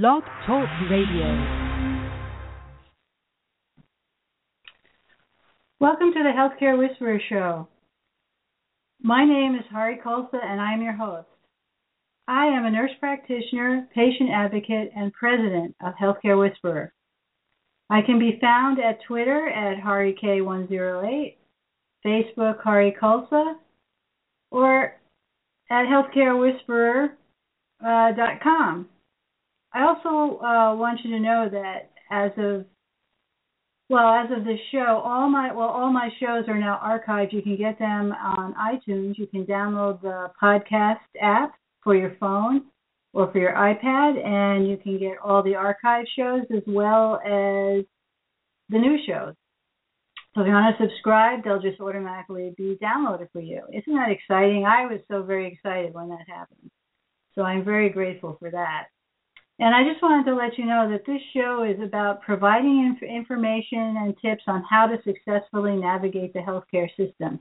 Blog Talk Radio. Welcome to the Healthcare Whisperer Show. My name is Hari Kolsa and I am your host. I am a nurse practitioner, patient advocate, and president of Healthcare Whisperer. I can be found at Twitter at HariK108, Facebook Hari Kolsa, or at healthcarewhisperer.com. Uh, I also uh, want you to know that as of well, as of this show, all my well, all my shows are now archived. You can get them on iTunes. You can download the podcast app for your phone or for your iPad, and you can get all the archived shows as well as the new shows. So if you want to subscribe, they'll just automatically be downloaded for you. Isn't that exciting? I was so very excited when that happened. So I'm very grateful for that. And I just wanted to let you know that this show is about providing inf- information and tips on how to successfully navigate the healthcare system.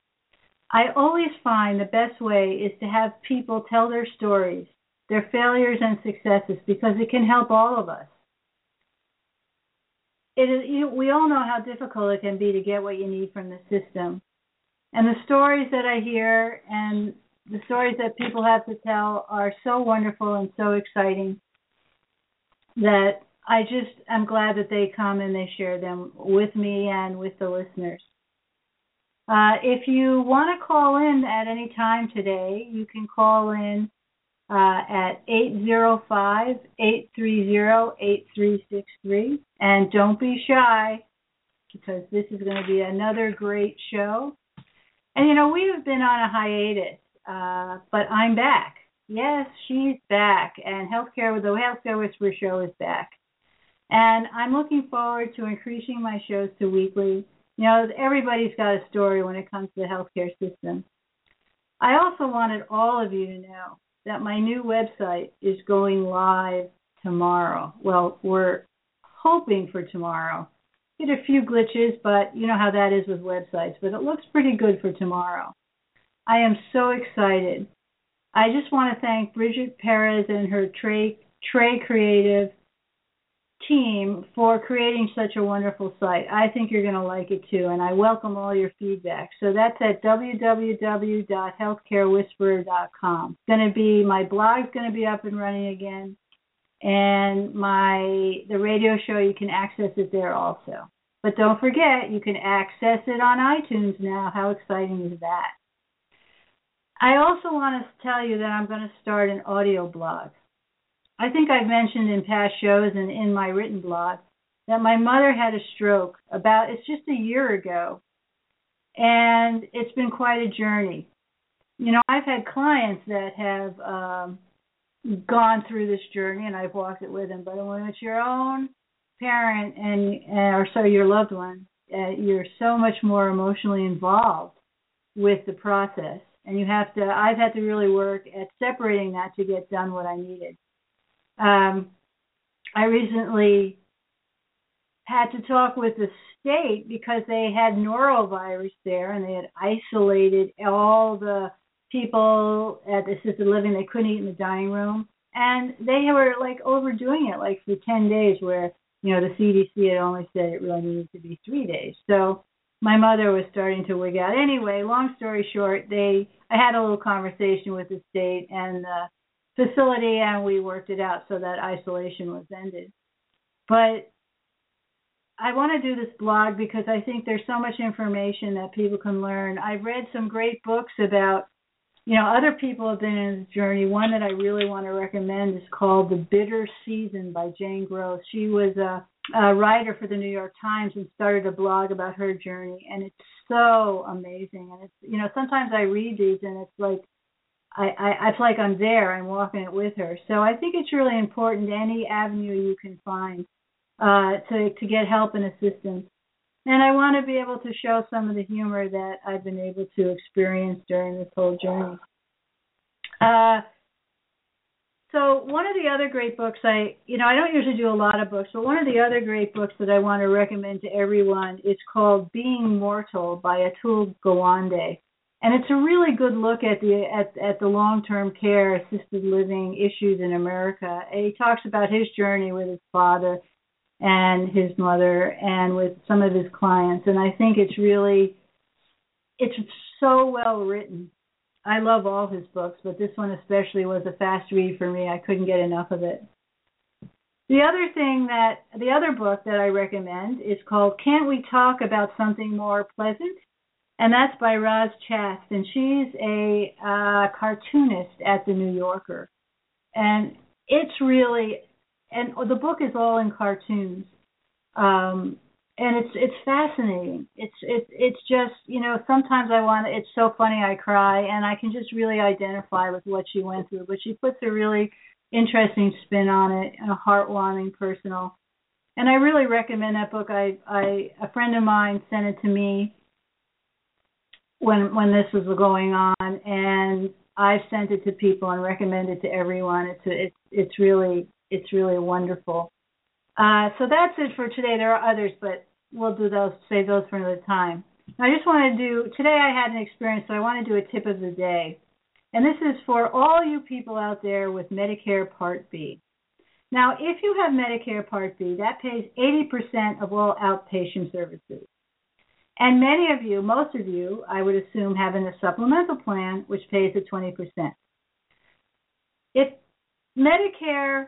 I always find the best way is to have people tell their stories, their failures and successes, because it can help all of us. It is, you, we all know how difficult it can be to get what you need from the system. And the stories that I hear and the stories that people have to tell are so wonderful and so exciting that I just am glad that they come and they share them with me and with the listeners. Uh, if you want to call in at any time today, you can call in uh, at 805-830-8363. And don't be shy because this is going to be another great show. And you know, we have been on a hiatus, uh, but I'm back. Yes, she's back, and healthcare with the Healthcare Whisperer show is back. And I'm looking forward to increasing my shows to weekly. You know, everybody's got a story when it comes to the healthcare system. I also wanted all of you to know that my new website is going live tomorrow. Well, we're hoping for tomorrow. Get a few glitches, but you know how that is with websites, but it looks pretty good for tomorrow. I am so excited. I just want to thank Bridget Perez and her Trey, Trey Creative team for creating such a wonderful site. I think you're going to like it too, and I welcome all your feedback. So that's at www.healthcarewhisperer.com. It's Going to be my blog's going to be up and running again, and my the radio show you can access it there also. But don't forget, you can access it on iTunes now. How exciting is that? I also want to tell you that I'm going to start an audio blog. I think I've mentioned in past shows and in my written blog that my mother had a stroke about it's just a year ago and it's been quite a journey. You know, I've had clients that have um gone through this journey and I've walked it with them, but when it's your own parent and or so your loved one, uh, you're so much more emotionally involved with the process and you have to i've had to really work at separating that to get done what i needed. Um, i recently had to talk with the state because they had norovirus there and they had isolated all the people at assisted living. They couldn't eat in the dining room. And they were like overdoing it like for 10 days where you know the cdc had only said it really needed to be three days. So my mother was starting to wig out. Anyway, long story short, they I had a little conversation with the state and the facility, and we worked it out so that isolation was ended. But I want to do this blog because I think there's so much information that people can learn. I've read some great books about, you know, other people have been in this journey. One that I really want to recommend is called The Bitter Season by Jane Gross. She was a a writer for the New York Times and started a blog about her journey, and it's so amazing. And it's you know sometimes I read these and it's like I, I it's like I'm there. I'm walking it with her. So I think it's really important any avenue you can find uh, to to get help and assistance. And I want to be able to show some of the humor that I've been able to experience during this whole journey. Uh, so one of the other great books I, you know, I don't usually do a lot of books, but one of the other great books that I want to recommend to everyone is called Being Mortal by Atul Gawande. And it's a really good look at the at, at the long-term care assisted living issues in America. And he talks about his journey with his father and his mother and with some of his clients and I think it's really it's so well written I love all his books, but this one especially was a fast read for me. I couldn't get enough of it. The other thing that the other book that I recommend is called Can't We Talk About Something More Pleasant? And that's by Roz Chast, and she's a uh, cartoonist at the New Yorker. And it's really, and the book is all in cartoons. Um, and it's it's fascinating. It's it's it's just you know sometimes I want it's so funny I cry and I can just really identify with what she went through. But she puts a really interesting spin on it and a heartwarming, personal. And I really recommend that book. I I a friend of mine sent it to me when when this was going on, and I've sent it to people and recommended to everyone. It's a, it's it's really it's really wonderful. Uh, so that's it for today. There are others, but we'll do those, save those for another time. I just want to do, today I had an experience, so I want to do a tip of the day. And this is for all you people out there with Medicare Part B. Now, if you have Medicare Part B, that pays 80% of all outpatient services. And many of you, most of you, I would assume, have a supplemental plan which pays the 20%. If Medicare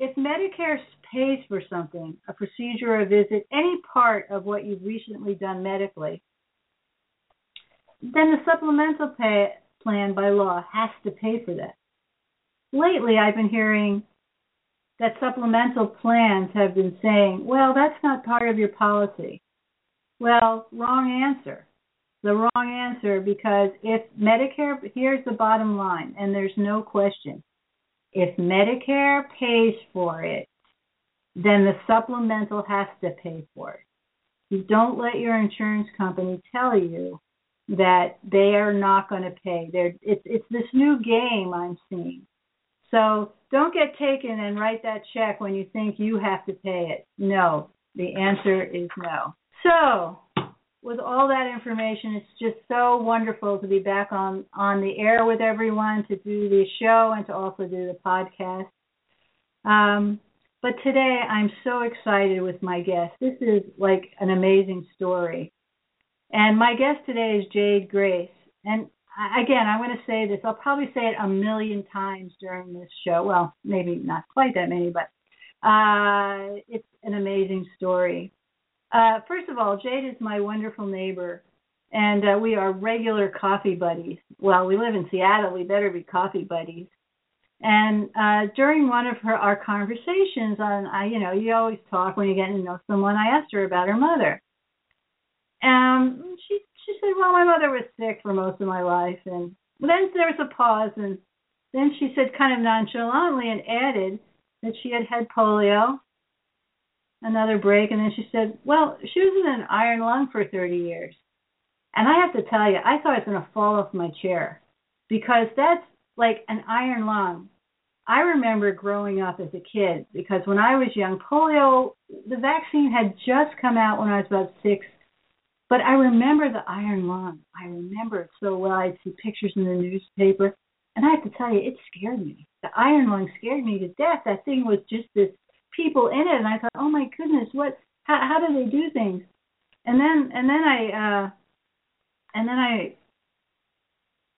if Medicare pays for something, a procedure a visit, any part of what you've recently done medically, then the supplemental pay plan by law has to pay for that. Lately, I've been hearing that supplemental plans have been saying, well, that's not part of your policy. Well, wrong answer. The wrong answer because if Medicare, here's the bottom line, and there's no question if Medicare pays for it, then the supplemental has to pay for it. You don't let your insurance company tell you that they are not going to pay. They're, it's it's this new game I'm seeing. So don't get taken and write that check when you think you have to pay it. No, the answer is no. So with all that information, it's just so wonderful to be back on on the air with everyone to do the show and to also do the podcast. Um, but today, I'm so excited with my guest. This is like an amazing story, and my guest today is Jade Grace. And again, I'm going to say this. I'll probably say it a million times during this show. Well, maybe not quite that many, but uh, it's an amazing story. Uh, first of all, Jade is my wonderful neighbor, and uh, we are regular coffee buddies. Well, we live in Seattle. We better be coffee buddies. And uh, during one of her our conversations on, I, you know, you always talk when you get to know someone. I asked her about her mother. Um, she she said, well, my mother was sick for most of my life, and then there was a pause, and then she said, kind of nonchalantly, and added that she had had polio another break, and then she said, "Well, she was in an iron lung for 30 years." And I have to tell you, I thought I was going to fall off my chair because that's like an iron lung. I remember growing up as a kid because when I was young, polio, the vaccine had just come out when I was about six. But I remember the iron lung. I remember it so well. I'd see pictures in the newspaper. And I have to tell you, it scared me. The iron lung scared me to death. That thing was just this people in it and I thought, "Oh my goodness, what how how do they do things?" And then and then I uh and then I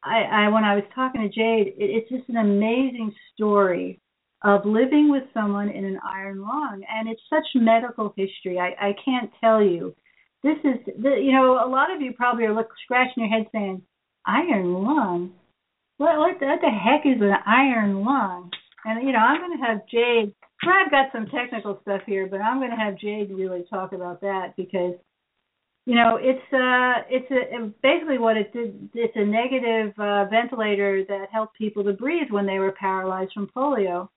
I, I when I was talking to Jade, it, it's just an amazing story of living with someone in an iron lung, and it's such medical history. I, I can't tell you. This is, the, you know, a lot of you probably are look, scratching your head saying, "Iron lung? What, what, what the heck is an iron lung?" And you know, I'm going to have Jade I've got some technical stuff here, but I'm going to have Jade really talk about that because you know, it's uh, it's a basically what it did. It's a negative uh, ventilator that helped people to breathe when they were paralyzed from polio.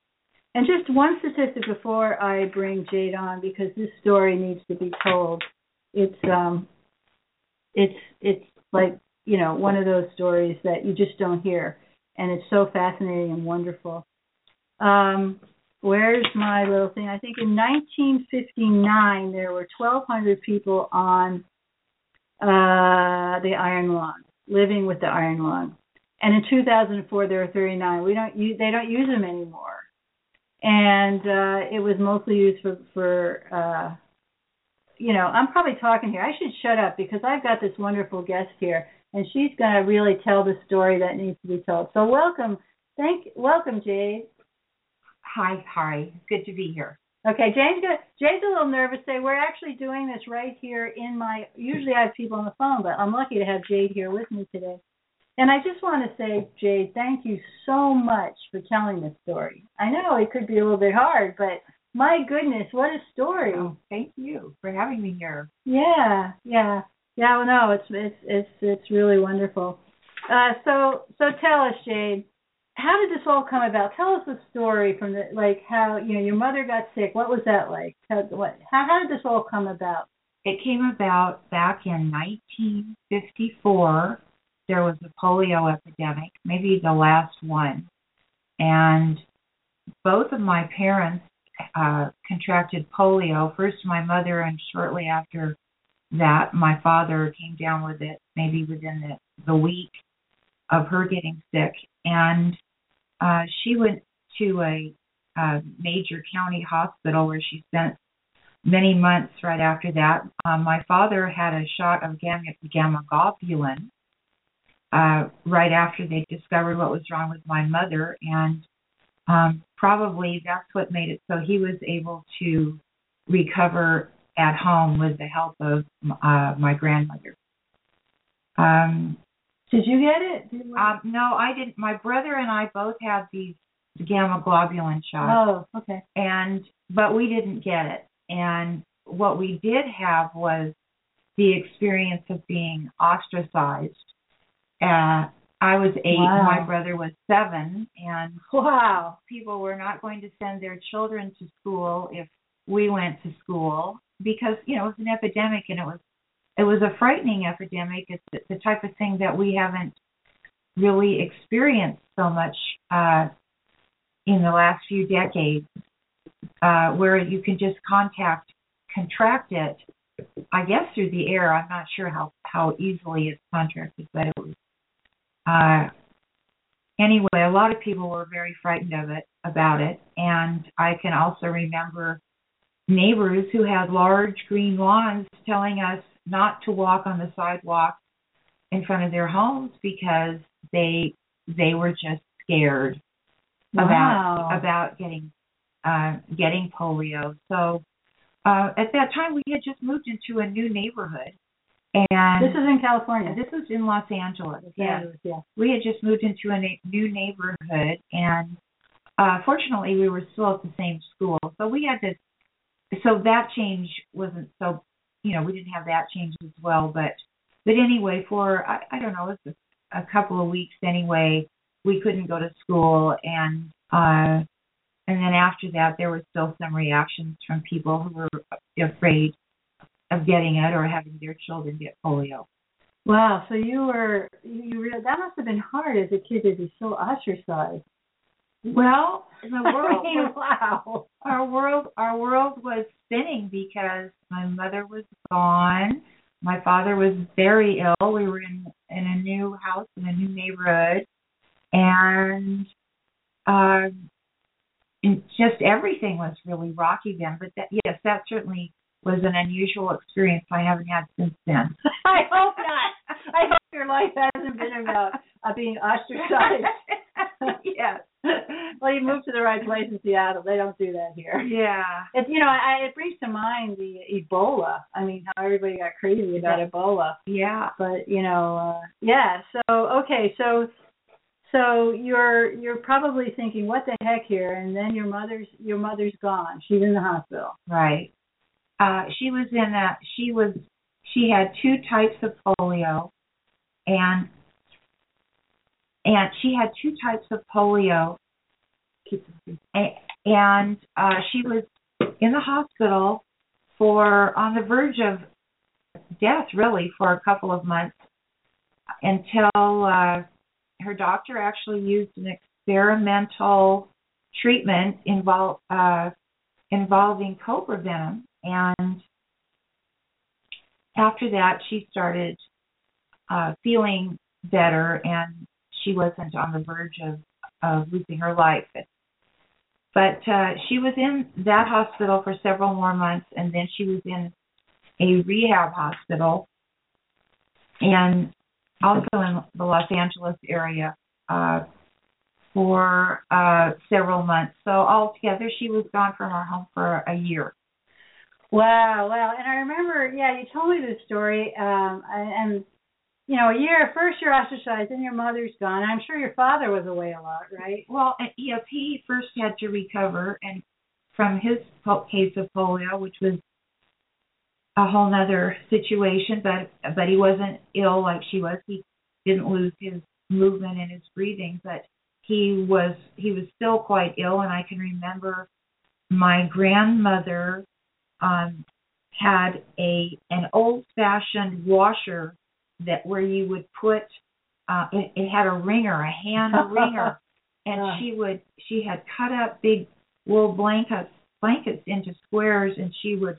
And just one statistic before I bring Jade on, because this story needs to be told. It's um, it's it's like you know one of those stories that you just don't hear, and it's so fascinating and wonderful. Um, where's my little thing? I think in 1959 there were 1,200 people on uh, the iron lung, living with the iron lung, and in 2004 there were 39. We don't use, they don't use them anymore, and uh, it was mostly used for for uh, you know I'm probably talking here. I should shut up because I've got this wonderful guest here, and she's going to really tell the story that needs to be told. So welcome, thank welcome Jade. Hi, hi. Good to be here. Okay, Jane's gonna, Jane's a little nervous. Say we're actually doing this right here in my. Usually I have people on the phone, but I'm lucky to have Jade here with me today. And I just want to say, Jade, thank you so much for telling this story. I know it could be a little bit hard, but my goodness, what a story! Oh, thank you for having me here. Yeah, yeah, yeah. Well, no, it's it's it's it's really wonderful. Uh, so so tell us, Jade how did this all come about? Tell us the story from the like how you know your mother got sick. What was that like? How what how, how did this all come about? It came about back in 1954. There was a polio epidemic, maybe the last one, and both of my parents uh, contracted polio. First, my mother, and shortly after that, my father came down with it. Maybe within the the week of her getting sick, and uh, she went to a, a major county hospital where she spent many months right after that. Um, my father had a shot of gamma, gamma globulin uh, right after they discovered what was wrong with my mother, and um, probably that's what made it so he was able to recover at home with the help of uh, my grandmother. Um, did you get it? You um, no, I didn't. My brother and I both had these gamma globulin shots. Oh, okay. And but we didn't get it. And what we did have was the experience of being ostracized. Uh, I was eight, wow. my brother was seven, and wow, people were not going to send their children to school if we went to school because you know it was an epidemic and it was it was a frightening epidemic. It's the type of thing that we haven't really experienced so much uh, in the last few decades, uh, where you can just contact, contract it. I guess through the air. I'm not sure how how easily it's contracted, but it was. Uh, anyway, a lot of people were very frightened of it about it, and I can also remember neighbors who had large green lawns telling us not to walk on the sidewalk in front of their homes because they they were just scared wow. about about getting uh getting polio. So uh at that time we had just moved into a new neighborhood and this is in California. This was in Los Angeles. Yeah. yeah. We had just moved into a na- new neighborhood and uh fortunately we were still at the same school. So we had to so that change wasn't so you know, we didn't have that change as well. But but anyway, for I, I don't know, it was a, a couple of weeks anyway. We couldn't go to school, and uh, and then after that, there were still some reactions from people who were afraid of getting it or having their children get polio. Wow, so you were you really that must have been hard as a kid to be so ostracized. Well, the world. I mean, wow. Our world, our world was spinning because my mother was gone. My father was very ill. We were in in a new house in a new neighborhood, and um, and just everything was really rocky then. But that, yes, that certainly was an unusual experience I haven't had since then. I hope not. I hope your life hasn't been about uh, being ostracized. yes. well, you moved to the right place in Seattle. They don't do that here. Yeah. It's you know, I, it brings to mind the Ebola. I mean, how everybody got crazy about Ebola. Yeah. But you know, uh, yeah. So okay, so so you're you're probably thinking, what the heck here? And then your mother's your mother's gone. She's in the hospital. Right. Uh, she was in a she was she had two types of polio, and and she had two types of polio, and uh, she was in the hospital for on the verge of death, really, for a couple of months until uh, her doctor actually used an experimental treatment involve, uh, involving cobra venom, and after that, she started uh, feeling better, and she wasn't on the verge of of losing her life. But uh, she was in that hospital for several more months, and then she was in a rehab hospital, and also in the Los Angeles area uh, for uh, several months. So altogether, she was gone from our home for a year. Wow, wow. And I remember, yeah, you told me this story, um, and you know, a year, first you're ostracized, then your mother's gone. I'm sure your father was away a lot, right? Well, yes, he first had to recover and from his case of polio, which was a whole other situation, but but he wasn't ill like she was. He didn't lose his movement and his breathing, but he was he was still quite ill and I can remember my grandmother um had a an old fashioned washer that where you would put uh it, it had a wringer, a hand wringer, and she would she had cut up big wool blankets blankets into squares and she would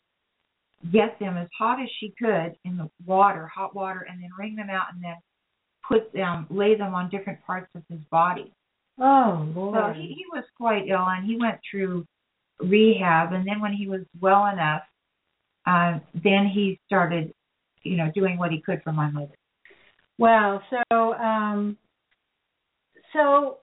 get them as hot as she could in the water, hot water, and then wring them out and then put them lay them on different parts of his body. Oh Lord. So he, he was quite ill and he went through rehab and then when he was well enough, uh, then he started, you know, doing what he could for my mother. Wow. So, um, so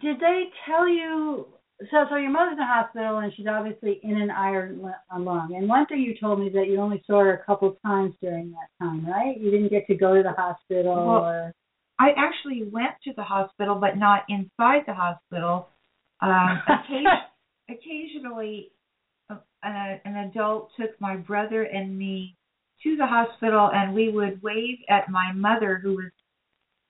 did they tell you? So, so your mother's in the hospital, and she's obviously in an iron lung. And one thing you told me is that you only saw her a couple times during that time, right? You didn't get to go to the hospital, Well, or I actually went to the hospital, but not inside the hospital. Um, occasion, occasionally, uh, an adult took my brother and me to the hospital, and we would wave at my mother, who was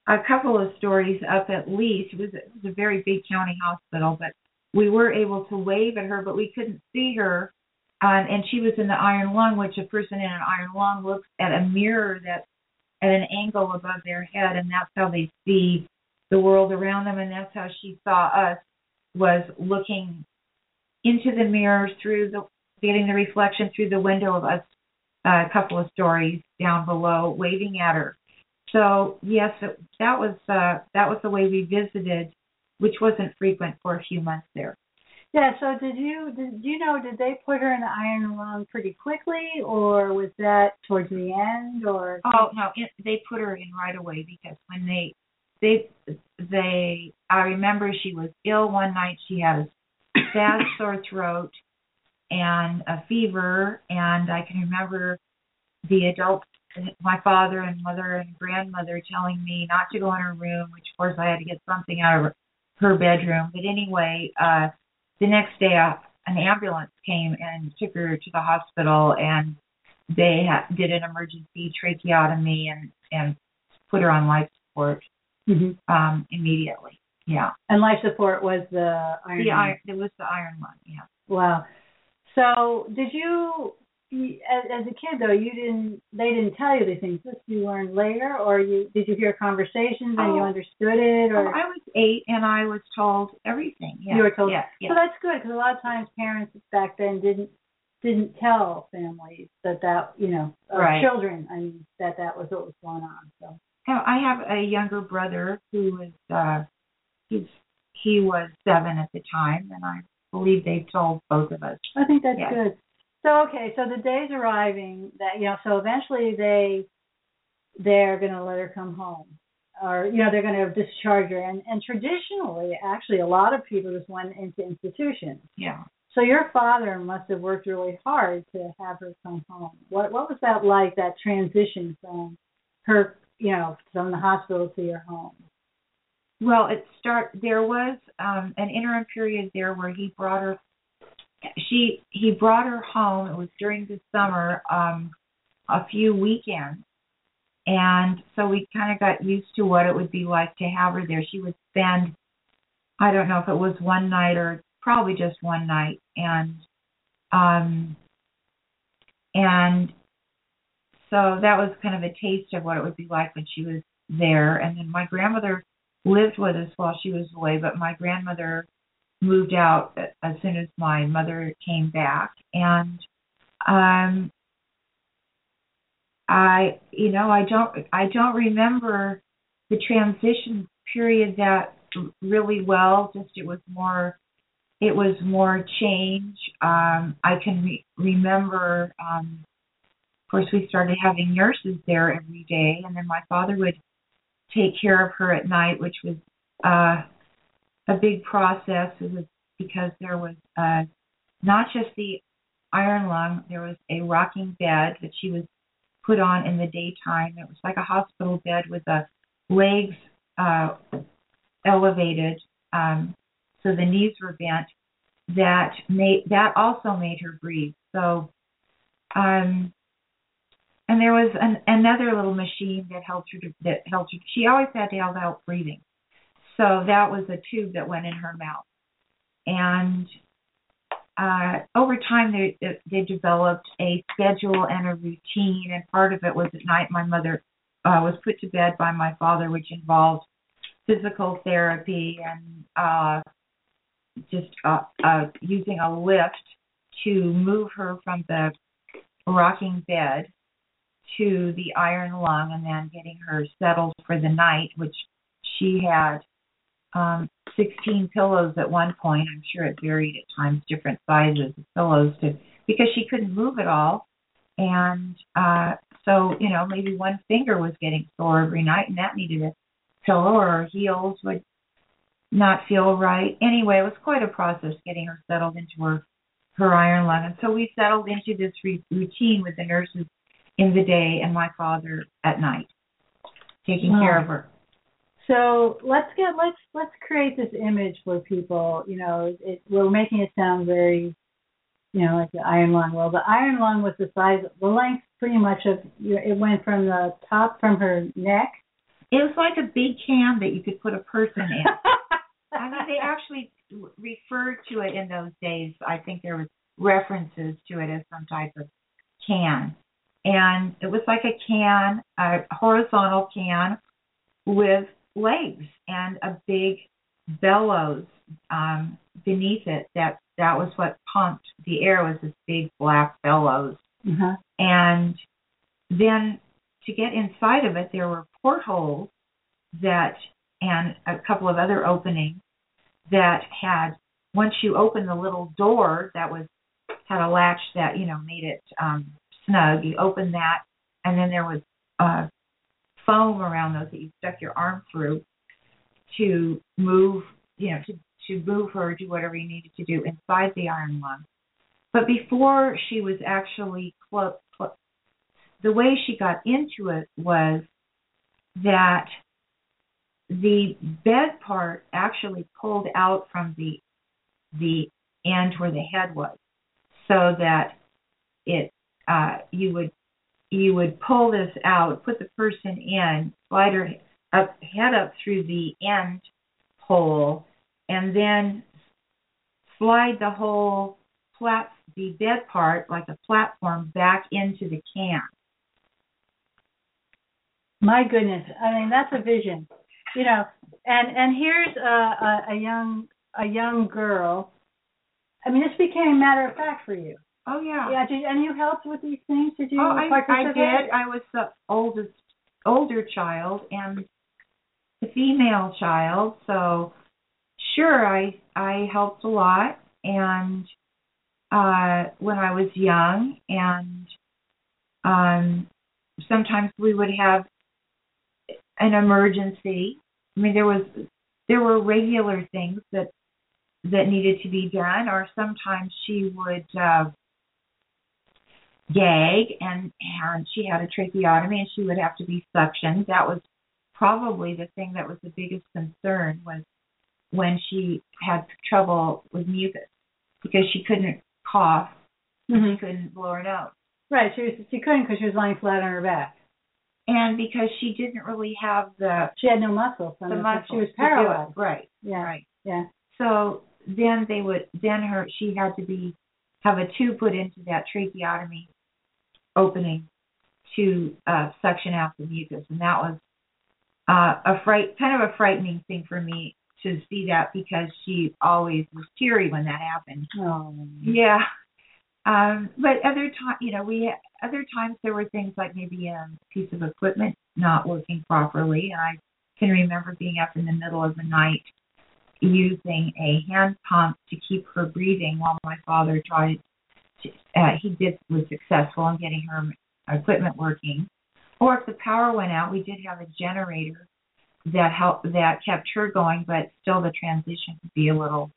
a couple of stories up at least. It was, it was a very big county hospital, but we were able to wave at her, but we couldn't see her. Um, and she was in the iron lung, which a person in an iron lung looks at a mirror that's at an angle above their head, and that's how they see the world around them, and that's how she saw us was looking into the mirror through the getting the reflection through the window of us a couple of stories down below, waving at her. So yes, it, that was uh, that was the way we visited, which wasn't frequent for a few months there. yeah. So did you did you know? Did they put her in the iron lung pretty quickly, or was that towards the end, or? Oh no, it, they put her in right away because when they they they I remember she was ill one night. She had a bad sore throat and a fever, and I can remember the adults, my father and mother and grandmother, telling me not to go in her room. Which of course I had to get something out of her, bedroom. But anyway, uh the next day uh, an ambulance came and took her to the hospital, and they ha- did an emergency tracheotomy and and put her on life support Mhm. um immediately. Yeah. And life support was the iron. The iron it was the iron one. yeah. Wow. So did you, you- as, as a kid though, you didn't, they didn't tell you these things. This you learned later, or you did you hear conversations and you Oh. understood it, Oh, or I was eight and I was told everything. Yeah. you were told? Yeah, yeah. So that's good because a lot of times parents back then didn't didn't tell families that that you know Right. children I mean that that was what was going on. So I have a younger brother who was uh he's he was seven at the time and I believe they told both of us. I think that's Yes. good. So okay, so the day's arriving that you know, so eventually they they're gonna let her come home. Or you know, they're gonna discharge her and, and traditionally actually a lot of people just went into institutions. Yeah. So your father must have worked really hard to have her come home. What what was that like, that transition from her you know, from the hospital to your home? Well, it start there was um an interim period there where he brought her she he brought her home. It was during the summer um a few weekends. And so we kind of got used to what it would be like to have her there. She would spend, I don't know if it was one night or probably just one night. And, um, and so that was kind of a taste of what it would be like when she was there. And then my grandmother lived with us while she was away, but my grandmother moved out as soon as my mother came back. And um I you know, I don't I don't remember the transition period that really well. Just it was more it was more change. Um I can re- remember um of course we started having nurses there every day and then my father would take care of her at night, which was uh a big process because there was uh not just the iron lung, there was a rocking bed that she was put on in the daytime. It was like a hospital bed with the legs uh, elevated, um, so the knees were bent. That made that also made her breathe. So, um, and there was an, another little machine that helped her to, that helped her. She always had to have help breathing. So that was a tube that went in her mouth, and uh, over time they they developed a schedule and a routine, and part of it was at night. My mother uh, was put to bed by my father, which involved physical therapy and uh, just uh, uh, using a lift to move her from the rocking bed to the iron lung, and then getting her settled for the night, which she had um, 16 pillows at one point. I'm sure it varied at times, different sizes of pillows to because she couldn't move at all, and uh, so you know maybe one finger was getting sore every night, and that needed a pillow, or her heels would not feel right. Anyway, it was quite a process getting her settled into her her iron lung, and so we settled into this re- routine with the nurses in the day and my father at night, taking wow. care of her. So let's get let's let's create this image for people. You know, it, we're making it sound very, you know, like the iron lung. Well, the iron lung was the size, the length, pretty much of. It went from the top from her neck. It was like a big can that you could put a person in. I mean, they actually referred to it in those days. I think there was references to it as some type of can, and it was like a can, a horizontal can with legs and a big bellows um, beneath it. That that was what pumped the air was this big black bellows. Mm-hmm. And then to get inside of it, there were portholes that and a couple of other openings that had once you open the little door that was had a latch that you know made it um snug you open that and then there was uh foam around those that you stuck your arm through to move, you know, to, to move her, do whatever you needed to do inside the iron lung. But before she was actually close, clo- the way she got into it was that the bed part actually pulled out from the the end where the head was, so that it uh, you would you would pull this out, put the person in, slide her up, head up through the end hole, and then slide the whole plat, the bed part, like a platform, back into the can. My goodness, I mean that's a vision, you know. And and here's a, a, a young a young girl. I mean, this became matter of fact for you. Oh yeah. Yeah. Did, and you helped with these things? Did you? Oh, I, I did. I was the oldest, older child and the female child, so sure, I I helped a lot. And uh, when I was young, and um, sometimes we would have an emergency. I mean, there was there were regular things that that needed to be done, or sometimes she would uh, gag and and she had a tracheotomy and she would have to be suctioned. That was probably the thing that was the biggest concern was when she had trouble with mucus because she couldn't cough, mm-hmm. she couldn't blow her nose. Right. She was she couldn't because she was lying flat on her back. and because she didn't really have the She had no muscles the muscles She was to do it. paralyzed. Right. Yeah. Right. Yeah. So then they would then her she had to be have a tube put into that tracheotomy opening to uh suction out the mucus and that was uh a fright kind of a frightening thing for me to see that because she always was teary when that happened. Oh. Yeah. Um but other time you know, we other times there were things like maybe a piece of equipment not working properly and I can remember being up in the middle of the night using a hand pump to keep her breathing while my father tried to, uh, he did was successful in getting her equipment working or if the power went out we did have a generator that helped that kept her going but still the transition could be a little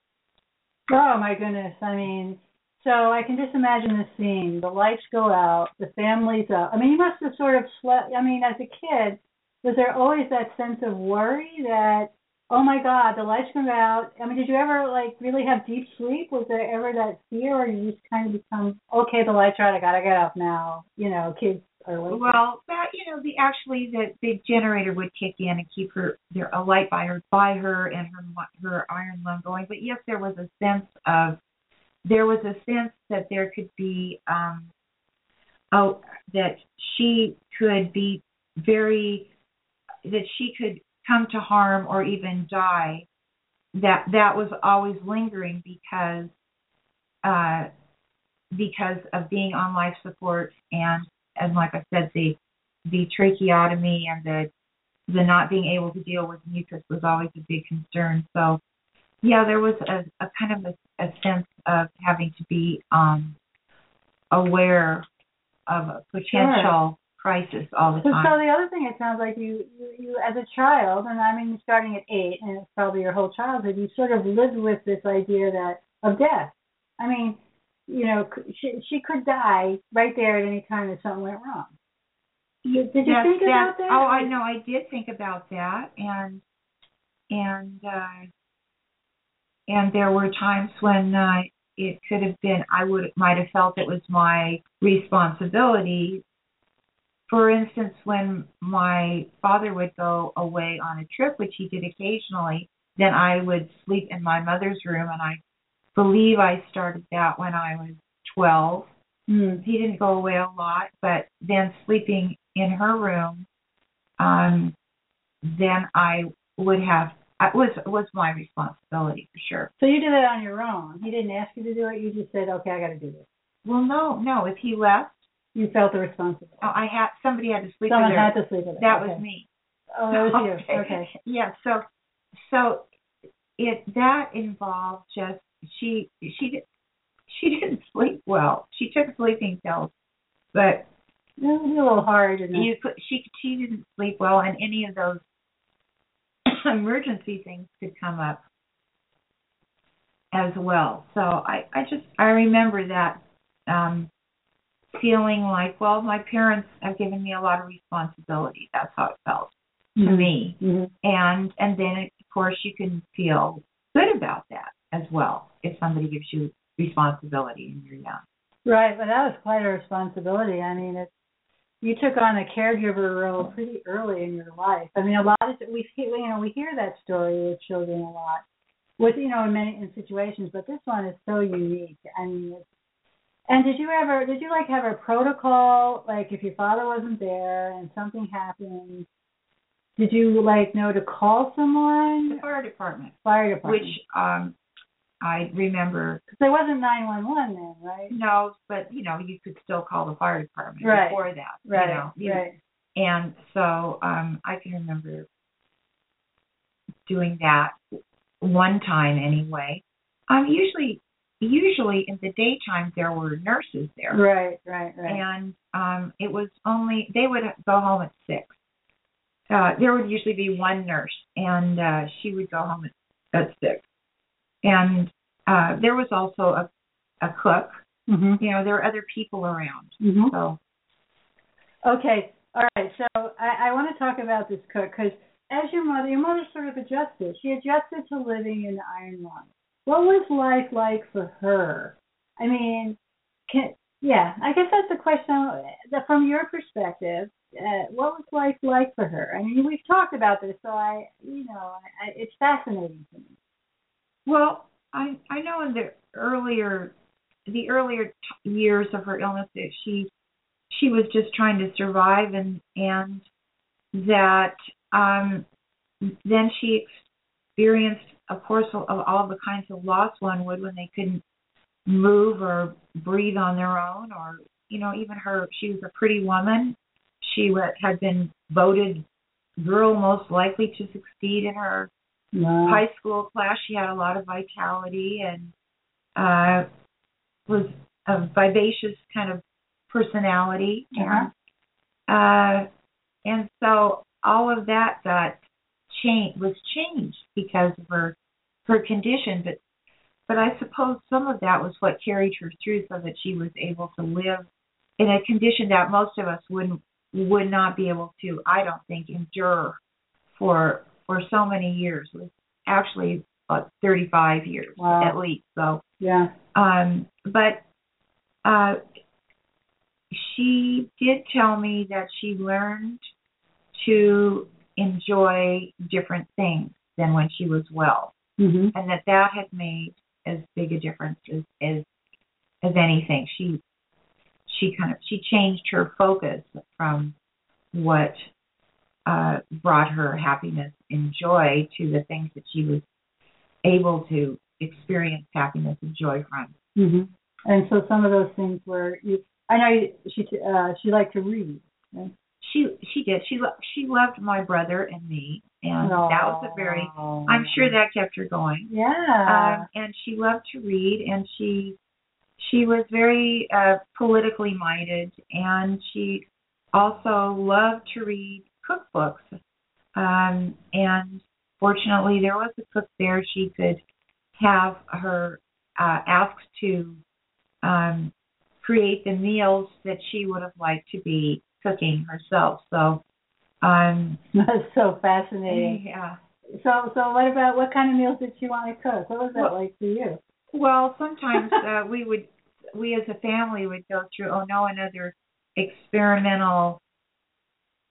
Oh my goodness. I mean, so I can just imagine the scene. The lights go out, the family's up. I mean, you must have sort of slept. I mean, as a kid, was there always that sense of worry that, oh my God, the lights come out? I mean, did you ever like really have deep sleep? Was there ever that fear, or you just kind of become, okay, the lights are out, I gotta get up now. You know, kids are like, Well, that you know, the actually the the generator would kick in and keep her there a light by her by her and her her iron lung going. But yes, there was a sense of there was a sense that there could be um oh that she could be very that she could come to harm or even die. That that was always lingering because uh because of being on life support and and like I said, the the tracheotomy and the the not being able to deal with mucus was always a big concern. So yeah, there was a, a kind of a, a sense of having to be um aware of a potential crisis all the So, so the other thing, it sounds like you, you, you as a child, and I mean, starting at eight, and it's probably your whole childhood, you sort of lived with this idea that of death. I mean, you know, she she could die right there at any time if something went wrong. You, did you That's- think about that? Oh, I know. I did think about that, and and uh, and there were times when uh, it could have been. I would might have felt it was my responsibility. For instance, when my father would go away on a trip, which he did occasionally, then I would sleep in my mother's room, and I believe I started that when I was twelve Hmm. he didn't go away a lot, but then sleeping in her room, um, then I would have it was it was my responsibility for sure. So you did it on your own. He didn't ask you to do it. You just said, "Okay, I got to do this." Well, no, no. If he left, You felt the responsibility. oh, I had somebody had to sleep Someone had to sleep with it. that okay. was me. Oh, that was you. Okay. Yeah. So, so it that involved just she she did she didn't sleep well. She took sleeping pills, but It was a little hard. And you could she she didn't sleep well and any of those emergency things could come up as well so i i just i remember that um feeling like well my parents have given me a lot of responsibility that's how it felt to me Mhm. and and then of course you can feel good about that as well if somebody gives you responsibility and you're young Right, but that was quite a responsibility. I mean, it's you took on a caregiver role pretty early in your life. I mean, a lot of we you know we hear that story with children a lot, with you know in many in situations, but this one is so unique. I mean, it's, and did you ever did you like have a protocol like if your father wasn't there and something happened? Did you like know to call someone? the fire department Fire department. which um i remember because there wasn't nine one one then, right? No, but you know, you could still call the fire department Right. before that. Right, You know, right. And so um I can remember doing that one time anyway. Um usually usually in the daytime there were nurses there. Right, right, right. And um it was only they would go home at six. Uh there would usually be one nurse and uh she would go home at, at six. And uh there was also a a cook hmm you know, there were other people around. hmm So Okay, all right. So I, I want to talk about this cook because as your mother, your mother sort of adjusted. She adjusted to living in the Iron Lung. What was life like for her? I mean, can Yeah, I guess that's the question. That from your perspective, uh, what was life like for her? I mean, we've talked about this, so I, you know, I, it's fascinating to me. Well, I I know in the earlier the earlier t- years of her illness that she she was just trying to survive and and that um then she experienced of course of all the kinds of loss one would when they couldn't move or breathe on their own or you know even her she was a pretty woman she had been voted girl most likely to succeed in her high school class. She had a lot of vitality and uh, was a vivacious kind of personality. Uh-huh. And, uh, and so all of that got change was changed because of her her condition. But but I suppose some of that was what carried her through, so that she was able to live in a condition that most of us wouldn't would not be able to. I don't think endure for for so many years. It was actually about 35 years Wow. at least. So, Yeah. um, but uh, she did tell me that she learned to enjoy different things than when she was well, hmm and that that had made as big a difference as as, as anything. She she kind of she changed her focus from what uh, brought her happiness and joy to the things that she was able to experience happiness and joy from. hmm And so some of those things were you. I know she uh, she liked to read. right? She she did she lo- she loved my brother and me, and that was a very I'm sure that kept her going. Yeah. Um, and she loved to read, and she she was very uh, politically minded, and she also loved to read cookbooks. Um, and fortunately, there was a cook there she could have her uh, asked to um, create the meals that she would have liked to be cooking herself. So, um, That's so fascinating. yeah. So so what about what kind of meals did she want to cook? What was that Well- like for you? Well, sometimes uh, we would, we as a family would go through, oh no, another experimental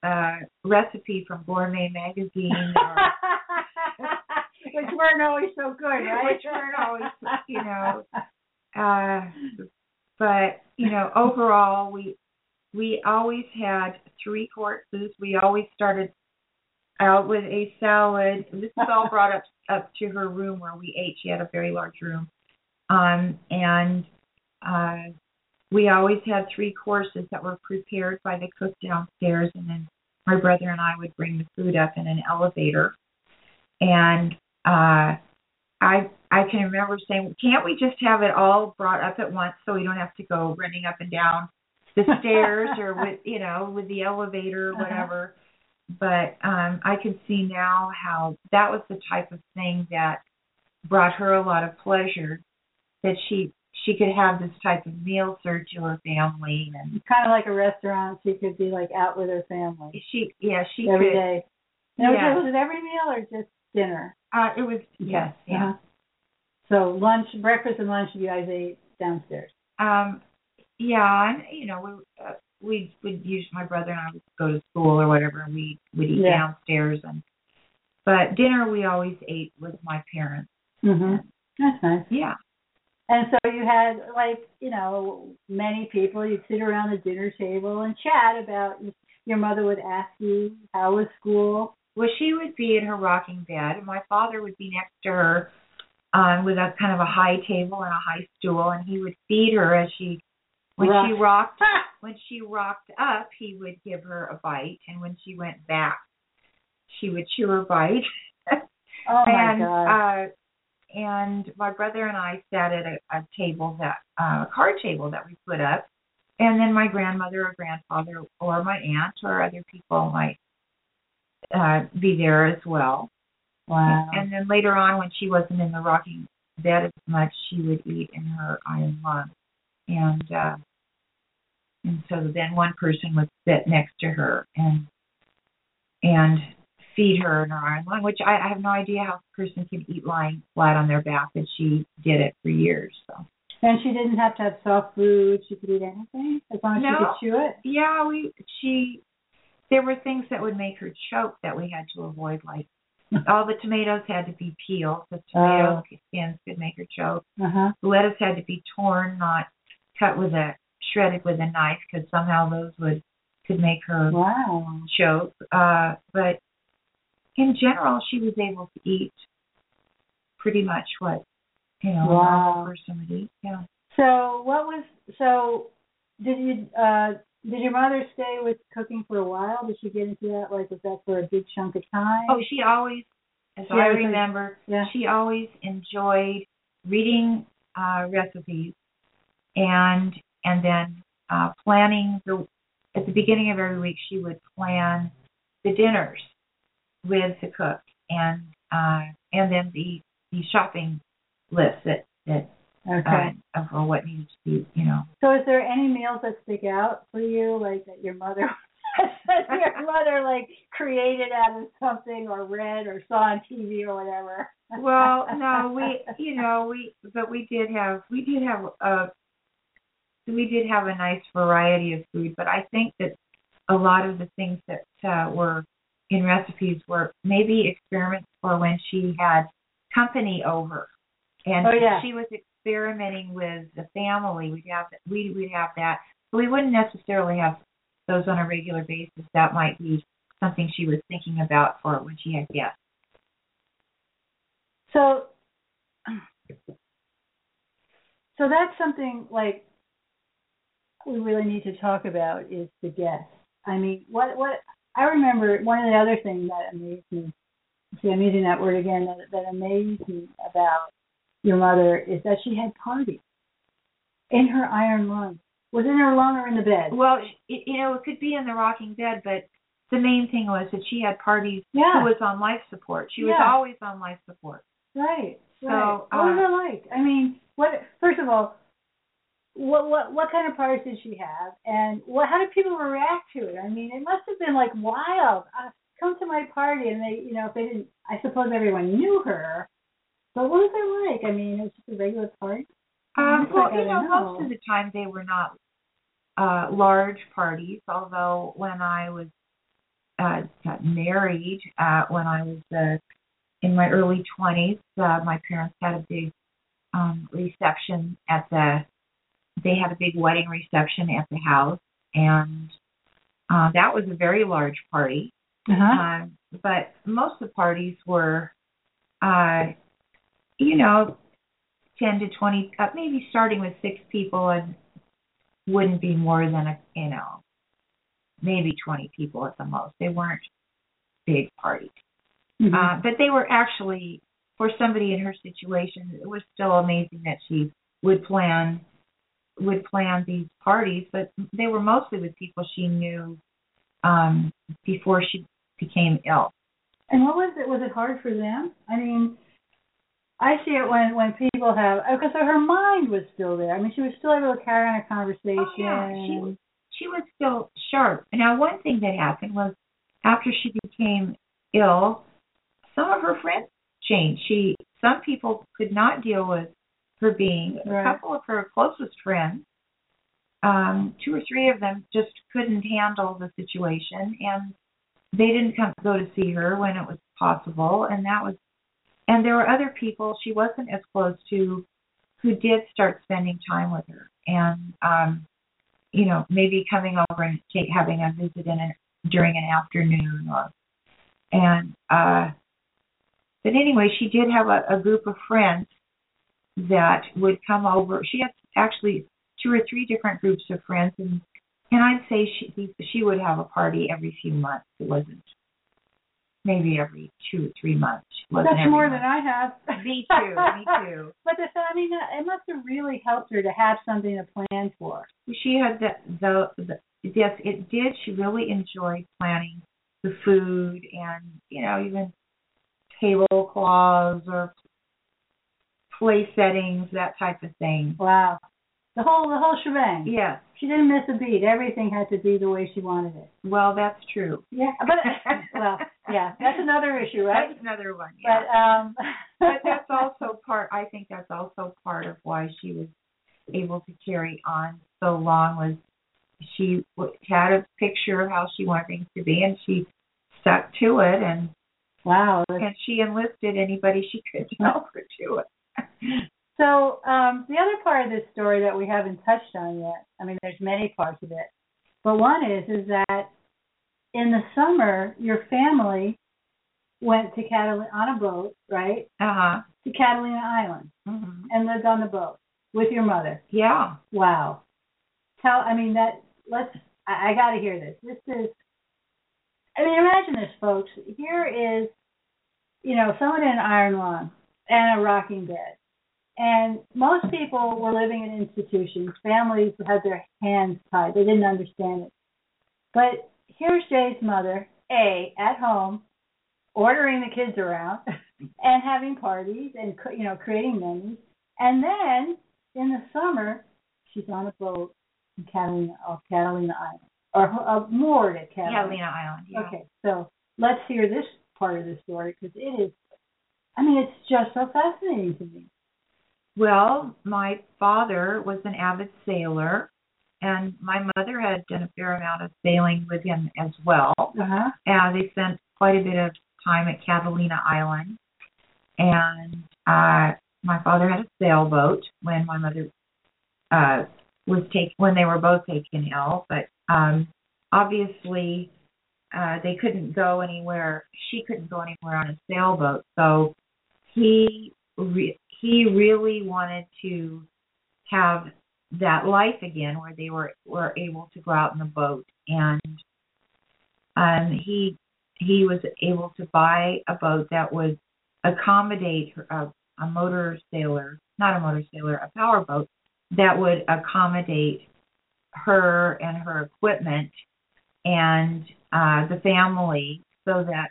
uh recipe from Gourmet Magazine, or, Which weren't always so good, right? Which weren't always, you know. uh, but you know, overall, we we always had three courses. We always started out with a salad. This is all brought up up to her room where we ate. She had a very large room, um, and uh, we always had three courses that were prepared by the cook downstairs, and then my brother and I would bring the food up in an elevator. And uh, I I can remember saying, "Can't we just have it all brought up at once so we don't have to go running up and down the stairs or with you know with the elevator or Uh-huh. whatever?" But um, I can see now how that was the type of thing that brought her a lot of pleasure. That she she could have this type of meal served to her family, and kind of like a restaurant. She could be like out with her family she yeah she every could. day. Now, was, Yeah. it, was it every meal or just dinner? Uh, it was yes yeah. Uh-huh. So lunch, breakfast, and lunch you guys ate downstairs. Um, yeah, and you know, we uh, we would use my brother and I would go to school or whatever, and we would eat Yeah. downstairs. And but dinner we always ate with my parents. Mm-hmm. That's nice. Yeah, And so you had like you know many people. You'd sit around the dinner table and chat about. Your mother would ask you how was school. well, she would be in her rocking bed, and my father would be next to her, um, with a kind of a high table and a high stool, and he would feed her as she when she rocked when she rocked up, he would give her a bite, and when she went back, she would chew her bite. Oh my and god. uh and my brother and I sat at a, a table that uh, a card table that we put up, and then my grandmother or grandfather or my aunt or other people might uh be there as well. wow. And then later on, when she wasn't in the rocking bed as much, she would eat in her iron lung, and uh and so then one person would sit next to her and and feed her in her iron lung, which I, I have no idea how a person can eat lying flat on their back, but she did it for years. So And she didn't have to have soft food. She could eat anything as long as she could chew it. Yeah, we she there were things that would make her choke that we had to avoid, like all the tomatoes had to be peeled. The tomato skins could make her choke. Uh huh. The lettuce had to be torn, not cut with a shredded with a knife, because somehow those would could make her Wow. choke. Uh, but in general, she was able to eat pretty much what you know a Wow. normal person would eat. Yeah. So what was so? Did you uh did your mother stay with cooking for a while? Did she get into that? Like was that for a big chunk of time? Oh, she always, as She I remember, yeah. she always enjoyed reading uh, recipes and and then uh, planning the. At the beginning of every week, she would plan the dinners with the cook and uh, and then the the shopping list that that Okay. uh, of what needed to be, you know. So is there any meals that stick out for you, like that your mother your mother like created out of something or read or saw on TV or whatever? Well, no, we, you know, we, but we did have, we did have a, we did have a nice variety of food. But I think that a lot of the things that uh, were in recipes were maybe experiments for when she had company over, and Oh, yeah. she was experimenting with the family. We'd have we would have that, but we wouldn't necessarily have those on a regular basis. That might be something she was thinking about for when she had guests. So, so that's something like we really need to talk about is the guests. I mean, what what I remember one of the other things that amazed me. See, I'm using that word again. That, that amazed me about your mother is that she had parties in her iron lung. Was in her lung or in the bed? Well, it, you know, it could be in the rocking bed, but the main thing was that she had parties Yeah. who was on life support. She was always on life support. Right. So, right. what uh, was it like? I mean, what? First of all, what what what kind of parties did she have, and what? How did people react to it? I mean, it must have been like wild. Uh, come to my party, and they, you know, if they didn't, I suppose everyone knew her. But what was it like? I mean, it was just a regular party. Um, well, you know, don't most of the time they were not uh large parties. Although when I was uh got married, uh when I was uh in my early twenties, uh my parents had a big um reception at the they had a big wedding reception at the house and uh that was a very large party. Uh-huh. Um, but most of the parties were, uh, you know, 10 to 20, uh, maybe starting with six people and wouldn't be more than a, you know, maybe 20 people at the most. They weren't big parties. Mhm. Uh, but they were actually, for somebody in her situation, it was still amazing that she would plan would plan these parties, but they were mostly with people she knew um, before she became ill. And what was it? Was it hard for them? I mean, I see it when when people have because her mind was still there. I mean, she was still able to carry on a conversation. Oh, yeah, she was- She was still sharp. Now, one thing that happened was after she became ill, some of her friends changed. She some people could not deal with her being. Right. A couple of her closest friends, um, two or three of them, just couldn't handle the situation, and they didn't come go to see her when it was possible, and that was. And there were other people she wasn't as close to, who did start spending time with her, and um, you know, maybe coming over and take, having a visit in an, during an afternoon, or and uh, but anyway, she did have a, a group of friends that would come over. She had actually two or three different groups of friends, and and I'd say she she would have a party every few months. It wasn't maybe every two or three months. That's more month. than I have. Me too. Me too. But the, I mean, it must have really helped her to have something to plan for. She had the the, the yes, it did. She really enjoyed planning the food and you know even tablecloths or place settings, that type of thing. Wow, the whole the whole shebang. Yeah. She didn't miss a beat. Everything had to be the way she wanted it. Well, that's true. Yeah, but well, yeah, that's another issue, right? That's another one. Yeah. But um, but that's also part. I think that's also part of why she was able to carry on so long was she w- had a picture of how she wanted things to be, and she stuck to it, and Wow. and she enlisted anybody she could to help her do it. So um, the other part of this story that we haven't touched on yet, I mean, there's many parts of it, but one is is that in the summer your family went to Catalina on a boat, right, Uh huh. to Catalina Island hmm and lived on the boat with your mother. Yeah. Wow. Tell, I mean that. Let's. I, I got to hear this. This is. I mean, imagine this, folks. Here is, you know, someone in an iron lung and a rocking bed, and most people were living in institutions. Families had their hands tied. They didn't understand it. But here's Jade's mother, a at home, ordering the kids around and having parties and you know creating menus, and then in the summer she's on a boat in Catalina off Catalina Island or uh, moored at Catalina. Catalina Island. Yeah. Okay, so let's hear this part of the story because it is. I mean, it's just so fascinating to me. Well, my father was an avid sailor, and my mother had done a fair amount of sailing with him as well. Uh huh. And they spent quite a bit of time at Catalina Island. And uh, my father had a sailboat when my mother uh, was taken when they were both taken ill. But um, obviously, uh, they couldn't go anywhere. She couldn't go anywhere on a sailboat, so he re- he really wanted to have that life again where they were were able to go out in the boat and um he he was able to buy a boat that would accommodate a, a motor sailor not a motor sailor a power boat that would accommodate her and her equipment and uh the family so that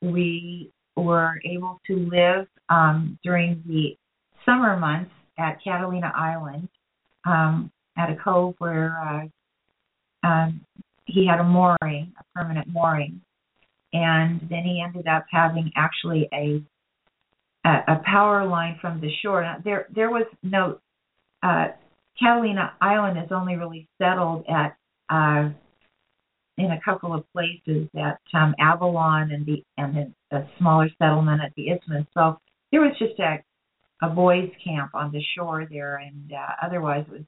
we were able to live um during the summer months at Catalina Island um, at a cove where uh, um, he had a mooring, a permanent mooring, and then he ended up having actually a a, a power line from the shore. Now, there there was no uh, Catalina Island is only really settled at uh, in a couple of places at um, Avalon and the and a smaller settlement at the Isthmus. So there was just a a boys' camp on the shore there, and uh, otherwise it was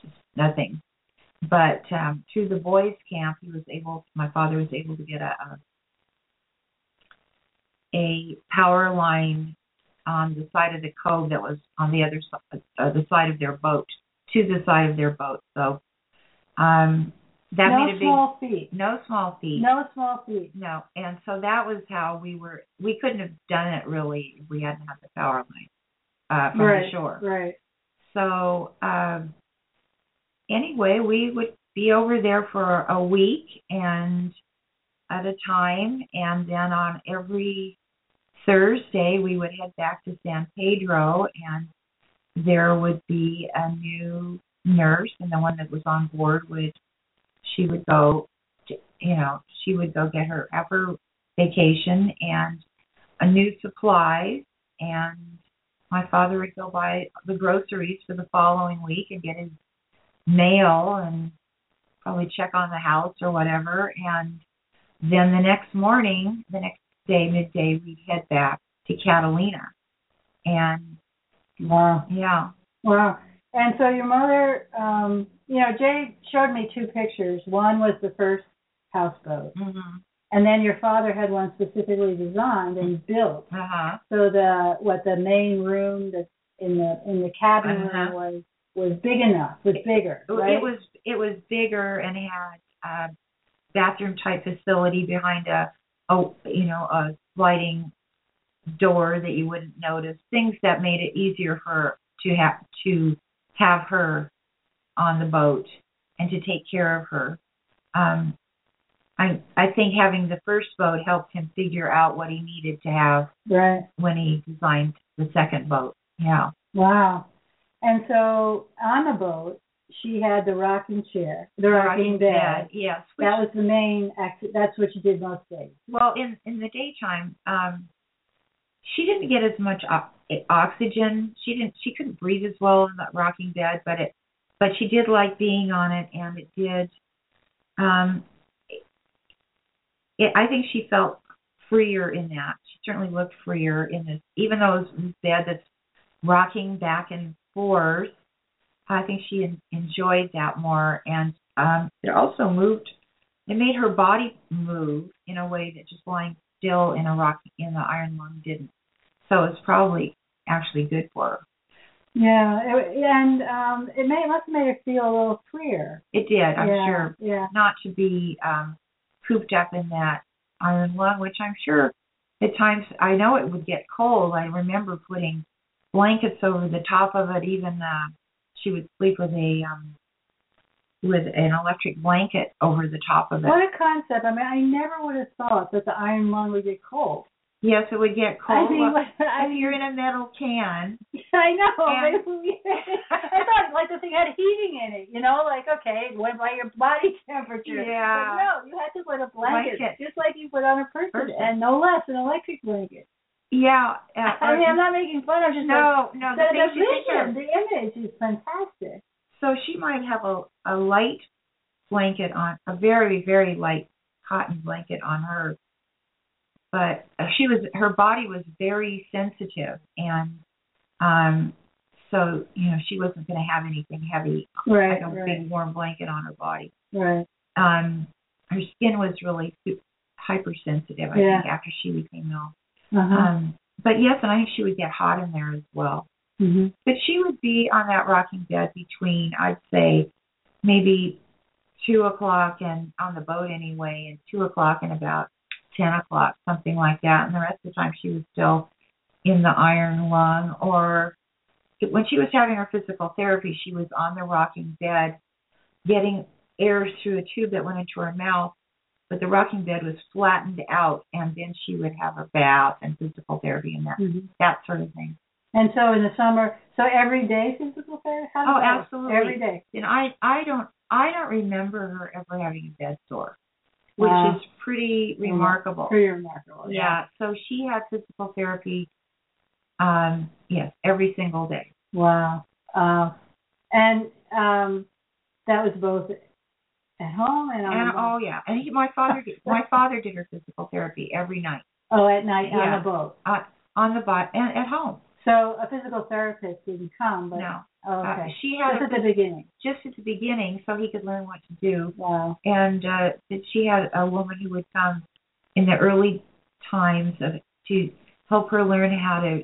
just nothing. But um, through the boys' camp, he was able. My father was able to get a a, a power line on the side of the cove that was on the other side, uh, the side of their boat, to the side of their boat. So um, that no made a big small feat. no small feat. No small feat. No, and so that was how we were. We couldn't have done it really if we hadn't had the power line uh, from right. the shore. Right. So um, anyway, we would be over there for a week and at a time, and then on every Thursday we would head back to San Pedro, and there would be a new nurse, and the one that was on board would she would go, you know, she would go get her her vacation and a new supplies and my father would go buy the groceries for the following week and get his mail and probably check on the house or whatever and then the next morning the next day midday we'd head back to catalina and Wow. yeah Wow. And so your mother, um, you know, Jade showed me two pictures. One was the first houseboat, mhm and then your father had one specifically designed and built. uh-huh So the what the main room that's in the in the cabin Uh-huh. room was was big enough, was bigger, right? it was it was bigger and had a bathroom type facility behind a a you know a sliding door that you wouldn't notice things that made it easier for to have to have her on the boat and to take care of her um i i think having the first boat helped him figure out what he needed to have right. when he designed the second boat yeah Wow. And so on the boat, she had the rocking chair, the rocking bed. yes which- That was the main. That's what she did most days. Well, in in the daytime, um, she didn't get as much op- it, oxygen. She didn't. She couldn't breathe as well in that rocking bed, but it. But she did like being on it, and it did. Um, it, I think she felt freer in that. She certainly looked freer in this, even though it's this bed that's rocking back and forth. I think she en- enjoyed that more, and um, it also moved. It made her body move in a way that just lying still in a rock in the iron lung didn't. So it's probably actually good for her. Yeah, it, and um, it may it must have made her feel a little freer. It did, I'm yeah, sure. Yeah. Not to be um cooped up in that iron lung, which I'm sure at times I know it would get cold. I remember putting blankets over the top of it, even uh she would sleep with a um with an electric blanket over the top of it. What a concept! I mean, I never would have thought that the iron lung would get cold. Yes, it would get I cold. mean, Well, I if mean, you're in a metal can, I know. And- I thought like the thing had heating in it, you know, like okay, it went by your body temperature. Yeah. But no, you had to put a blanket, Blanket. just like you put on a person, Person. and no less an electric blanket. yeah. Uh, I mean, I'm not making fun. I'm just no, no. like, The the, the things you think vision, the image is fantastic. So she might have a a light blanket on, a very very light cotton blanket on her, but uh, she was her body was very sensitive, and um, so you know she wasn't going to have anything heavy, Right, like a right, big warm blanket on her body. right. Um, her skin was really hypersensitive. I Yeah. think after she became ill. Uh-huh. Um, but yes, and I think she would get hot in there as well. mm-hmm. But she would be on that rocking bed between, I'd say, maybe two o'clock and on the boat anyway, and two o'clock and about ten o'clock, something like that. And the rest of the time she was still in the iron lung. Or when she was having her physical therapy, she was on the rocking bed, getting air through a tube that went into her mouth. But the rocking bed was flattened out, and then she would have her bath and physical therapy and that hmm that sort of thing. And so in the summer, so every day physical therapy. How Oh, absolutely. Every day. And I I don't I don't remember her ever having a bed sore, which Wow. is pretty remarkable. Pretty remarkable. Yeah. So she had physical therapy. Um. Yes, every single day. Wow. Uh, and um, that was both at home and on And oh yeah, and he, my father did, my father did her physical therapy every night Oh, at night yeah. on the boat. uh, on the bot and at home. So a physical therapist didn't come, but No, oh, uh, okay. she had Just at the beginning. just at the beginning so he could learn what to do. Wow. and uh that she had a woman who would come in the early times of to help her learn how to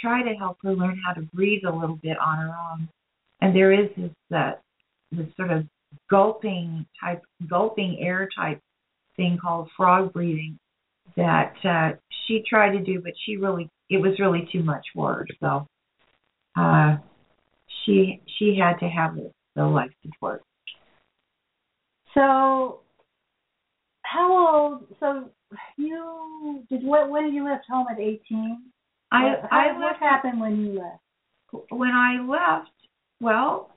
try to help her learn how to breathe a little bit on her own and there is this uh, this sort of gulping type gulping air type thing called frog breathing that uh she tried to do but she really it was really too much for her so uh she she had to have the, the life support So how old? So you did what? When did you left home at eighteen? I What- I how- what left happened when you left? when I left, well,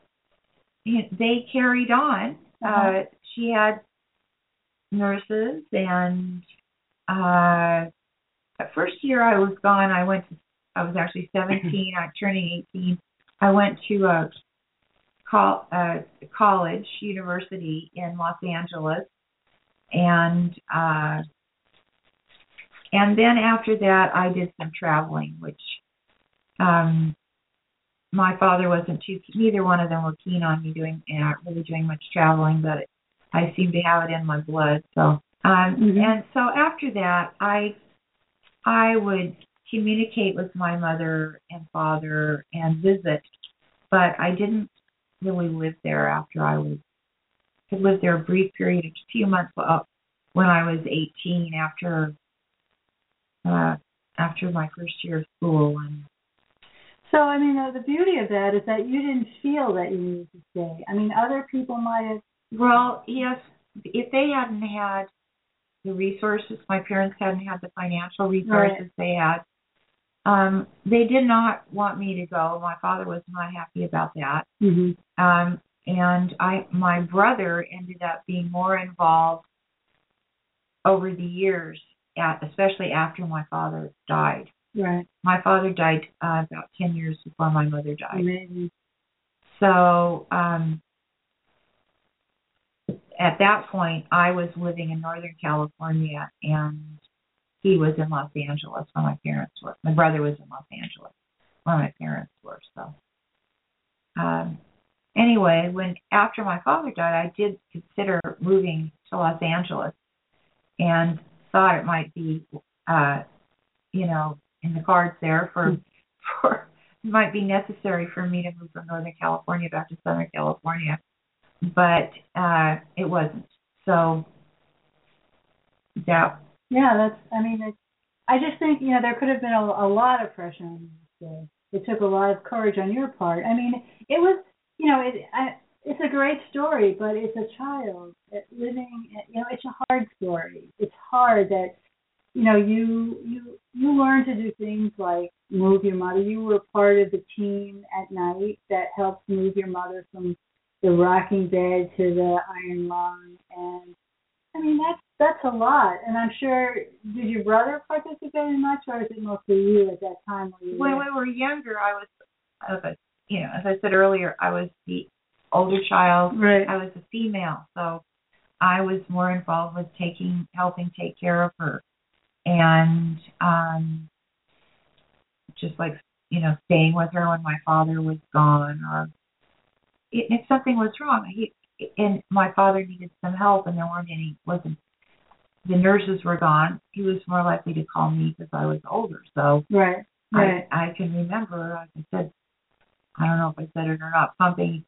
they carried on. uh Uh-huh. she had nurses, and uh the first year I was gone, I went to. I was actually 17. I'm turning 18. I went to a col- uh, college, university in Los Angeles, and uh and then after that, I did some traveling, which um my father wasn't too neither one of them were keen on me doing know, really doing much traveling but i seem to have it in my blood so um Mhm. and so after that i i would communicate with my mother and father and visit but i didn't really live there after i was I lived there a brief period a few months up when i was eighteen after uh after my first year of school and So I mean, uh, the beauty of that is that you didn't feel that you needed to stay. I mean, other people might have. Well, yes, if they hadn't had the resources, my parents hadn't had the financial resources they had. Um, they did not want me to go. My father was not happy about that. Mm-hmm. Um, and I, my brother ended up being more involved over the years, at, especially after my father died. Right. My father died uh, about 10 years before my mother died. Amazing. So um, at that point, I was living in Northern California, and he was in Los Angeles where my parents were. My brother was in Los Angeles where my parents were. So um, anyway, when after my father died, I did consider moving to Los Angeles, and thought it might be, uh, you know, in the cards there for for might be necessary for me to move from Northern California back to Southern California, but uh, it wasn't. So that Yeah, that's. I mean, it's. I just think you know there could have been a, a lot of pressure on you. It took a lot of courage on your part. I mean, it was. You know, it. I, it's a great story, but it's a child uh, living. Uh, you know, it's a hard story. It's hard that. You know, you you you learn to do things like move your mother. You were part of the team at night that helped move your mother from the rocking bed to the iron lung, and I mean that's that's a lot. And I'm sure did your brother participate in much, or is it mostly you at that time? When were- we were younger, I was, you know, as I said earlier, I was the older child. right, I was a female, so I was more involved with taking, helping take care of her, and um, just like you know, staying with her when my father was gone, or if something was wrong, he and my father needed some help, and there weren't any, wasn't the nurses were gone. He was more likely to call me because I was older, so. right, right, I, I can remember, like I said, I don't know if I said it or not, pumping,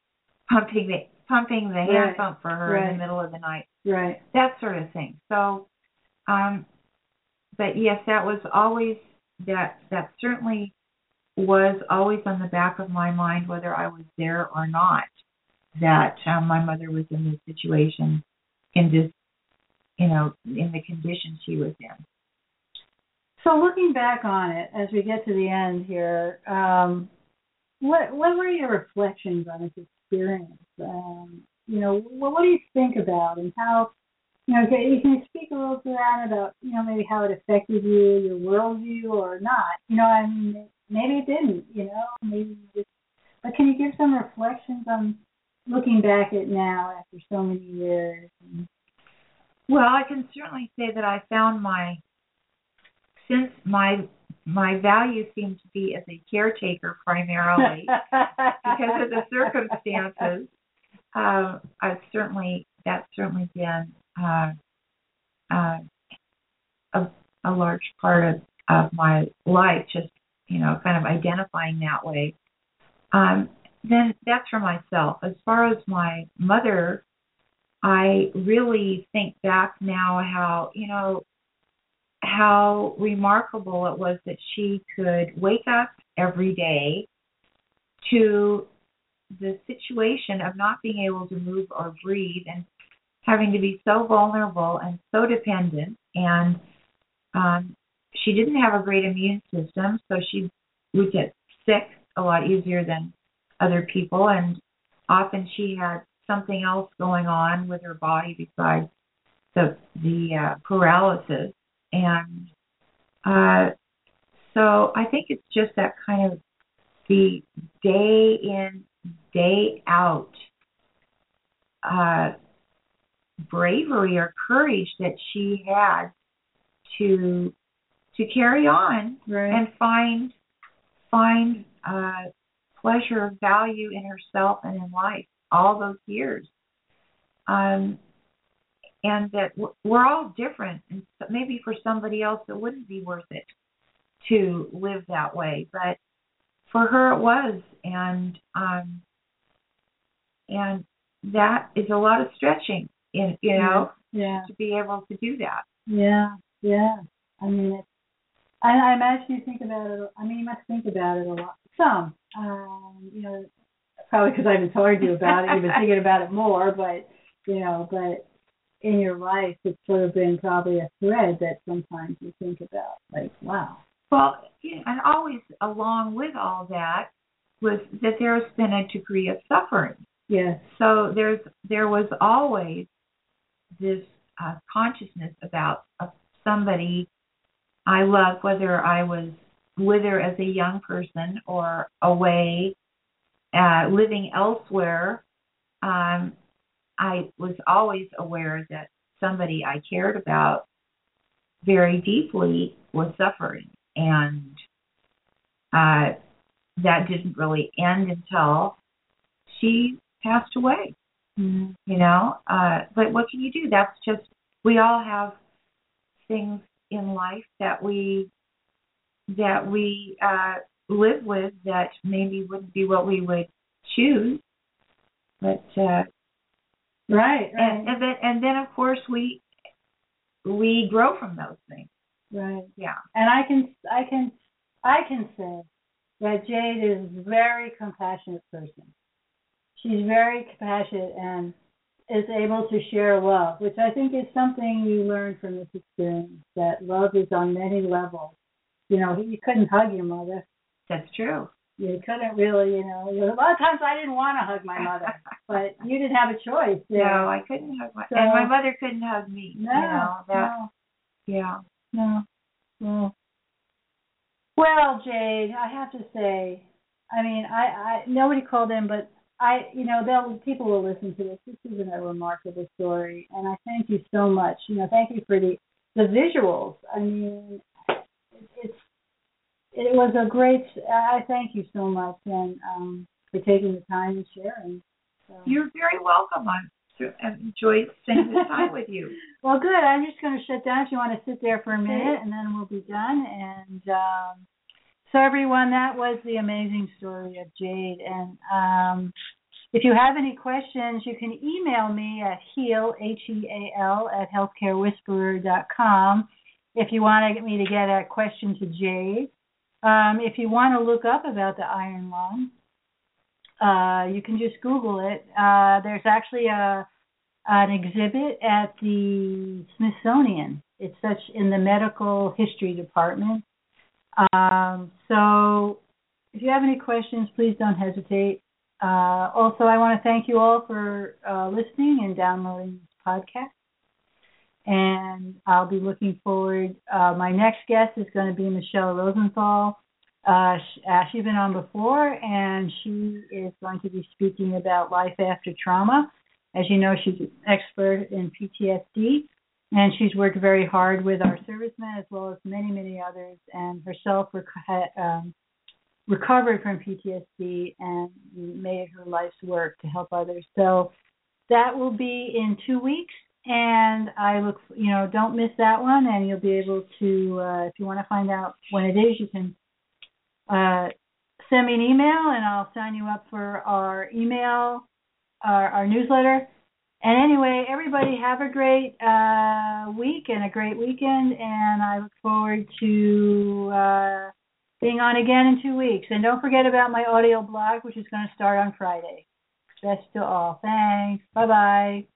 pumping the pumping the hand Right, pump for her in the middle of the night, right. that sort of thing. So, um, but yes, that was always that that certainly was always on the back of my mind, whether I was there or not. That um, my mother was in this situation, in this, you know, in the condition she was in. So looking back on it, as we get to the end here, um, what what were your reflections on this experience? Um, you know, what, what do you think about and how? You know, can you can speak a little to that about you know maybe how it affected you, your worldview, or not? You know, I mean, maybe it didn't. You know, maybe. It but can you give some reflections on looking back at now after so many years? Well, I can certainly say that I found my since my my value seemed to be as a caretaker primarily because of the circumstances. Uh, I've certainly that's certainly been uh, uh, a, a large part of, of my life. Just you know, kind of identifying that way. Um, then that's for myself. As far as my mother, I really think back now how you know how remarkable it was that she could wake up every day to the situation of not being able to move or breathe and having to be so vulnerable and so dependent and um she didn't have a great immune system so she would get sick a lot easier than other people and often she had something else going on with her body besides the the uh, paralysis and uh so I think it's just that kind of the day in day out uh bravery or courage that she had to to carry on right. and find find uh pleasure value in herself and in life all those years um and that we're all different and maybe for somebody else it wouldn't be worth it to live that way but for her it was and um and that is a lot of stretching in you know yeah. to be able to do that Yeah, yeah. I mean, it's, I, I imagine you think about it. I mean, you must think about it a lot. Some, um, you know, probably because I've been telling you about it, you've been thinking about it more. But you know, but in your life, it's sort of been probably a thread that sometimes you think about. Like, wow. Well, and always along with all that was that there's been a degree of suffering. Yes. So there's there was always this uh, consciousness about uh, somebody I love, whether I was whether as a young person or away, uh, living elsewhere, um, I was always aware that somebody I cared about very deeply was suffering, and uh, that didn't really end until she passed away. Mm-hmm. You know, uh, but what can you do? That's just we all have things in life that we that we uh, live with that maybe wouldn't be what we would choose. But uh, Right, right, and, and then and then of course we we grow from those things. right. Yeah. And I can, I can, I can say that Jade is a very compassionate person. She's very compassionate and is able to share love, which I think is something you learn from this experience. That love is on many levels. You know, you couldn't hug your mother. That's true. You couldn't really, you know. A lot of times I didn't want to hug my mother, but you didn't have a choice. No, there. I couldn't hug my So- and my mother couldn't hug me. no, you know, that no. yeah. No. Well, well, Jade, I have to say, I mean, I, I nobody called in, but I, you know, they'll people will listen to this. This is a remarkable story, and I thank you so much. You know, thank you for the the visuals. I mean, it's it was a great. I thank you so much, and um, for taking the time and sharing. So. You're very welcome. I'm enjoyed spending this time with you. Well, good. I'm just going to shut down if you want to sit there for a minute, and then we'll be done. And um, so, everyone, that was the amazing story of Jade. And um, if you have any questions, you can email me at heal, H-E-A-L, at healthcarewhisperer.com if you want to get me to get a question to Jade. Um, if you want to look up about the iron lung, uh, you can just Google it. Uh, there's actually a an exhibit at the Smithsonian. It's such in the medical history department. Um, so if you have any questions, please don't hesitate. Uh, also, I want to thank you all for uh, listening and downloading this podcast. And I'll be looking forward. Uh, my next guest is going to be Michelle Rosenthal. Uh, sh- uh, she's been on before, and she is going to be speaking about life after trauma. As you know, she's an expert in PTSD, and she's worked very hard with our servicemen as well as many, many others, and herself um, recovered from PTSD and made her life's work to help others. So that will be in two weeks, and I look, you know, don't miss that one, and you'll be able to, uh, if you want to find out when it is, you can uh, send me an email, and I'll sign you up for our email our, our newsletter. And anyway, everybody have a great uh, week and a great weekend, and I look forward to uh, being on again in two weeks. And don't forget about my audio blog, which is going to start on Friday. Best to all. Thanks. Bye bye.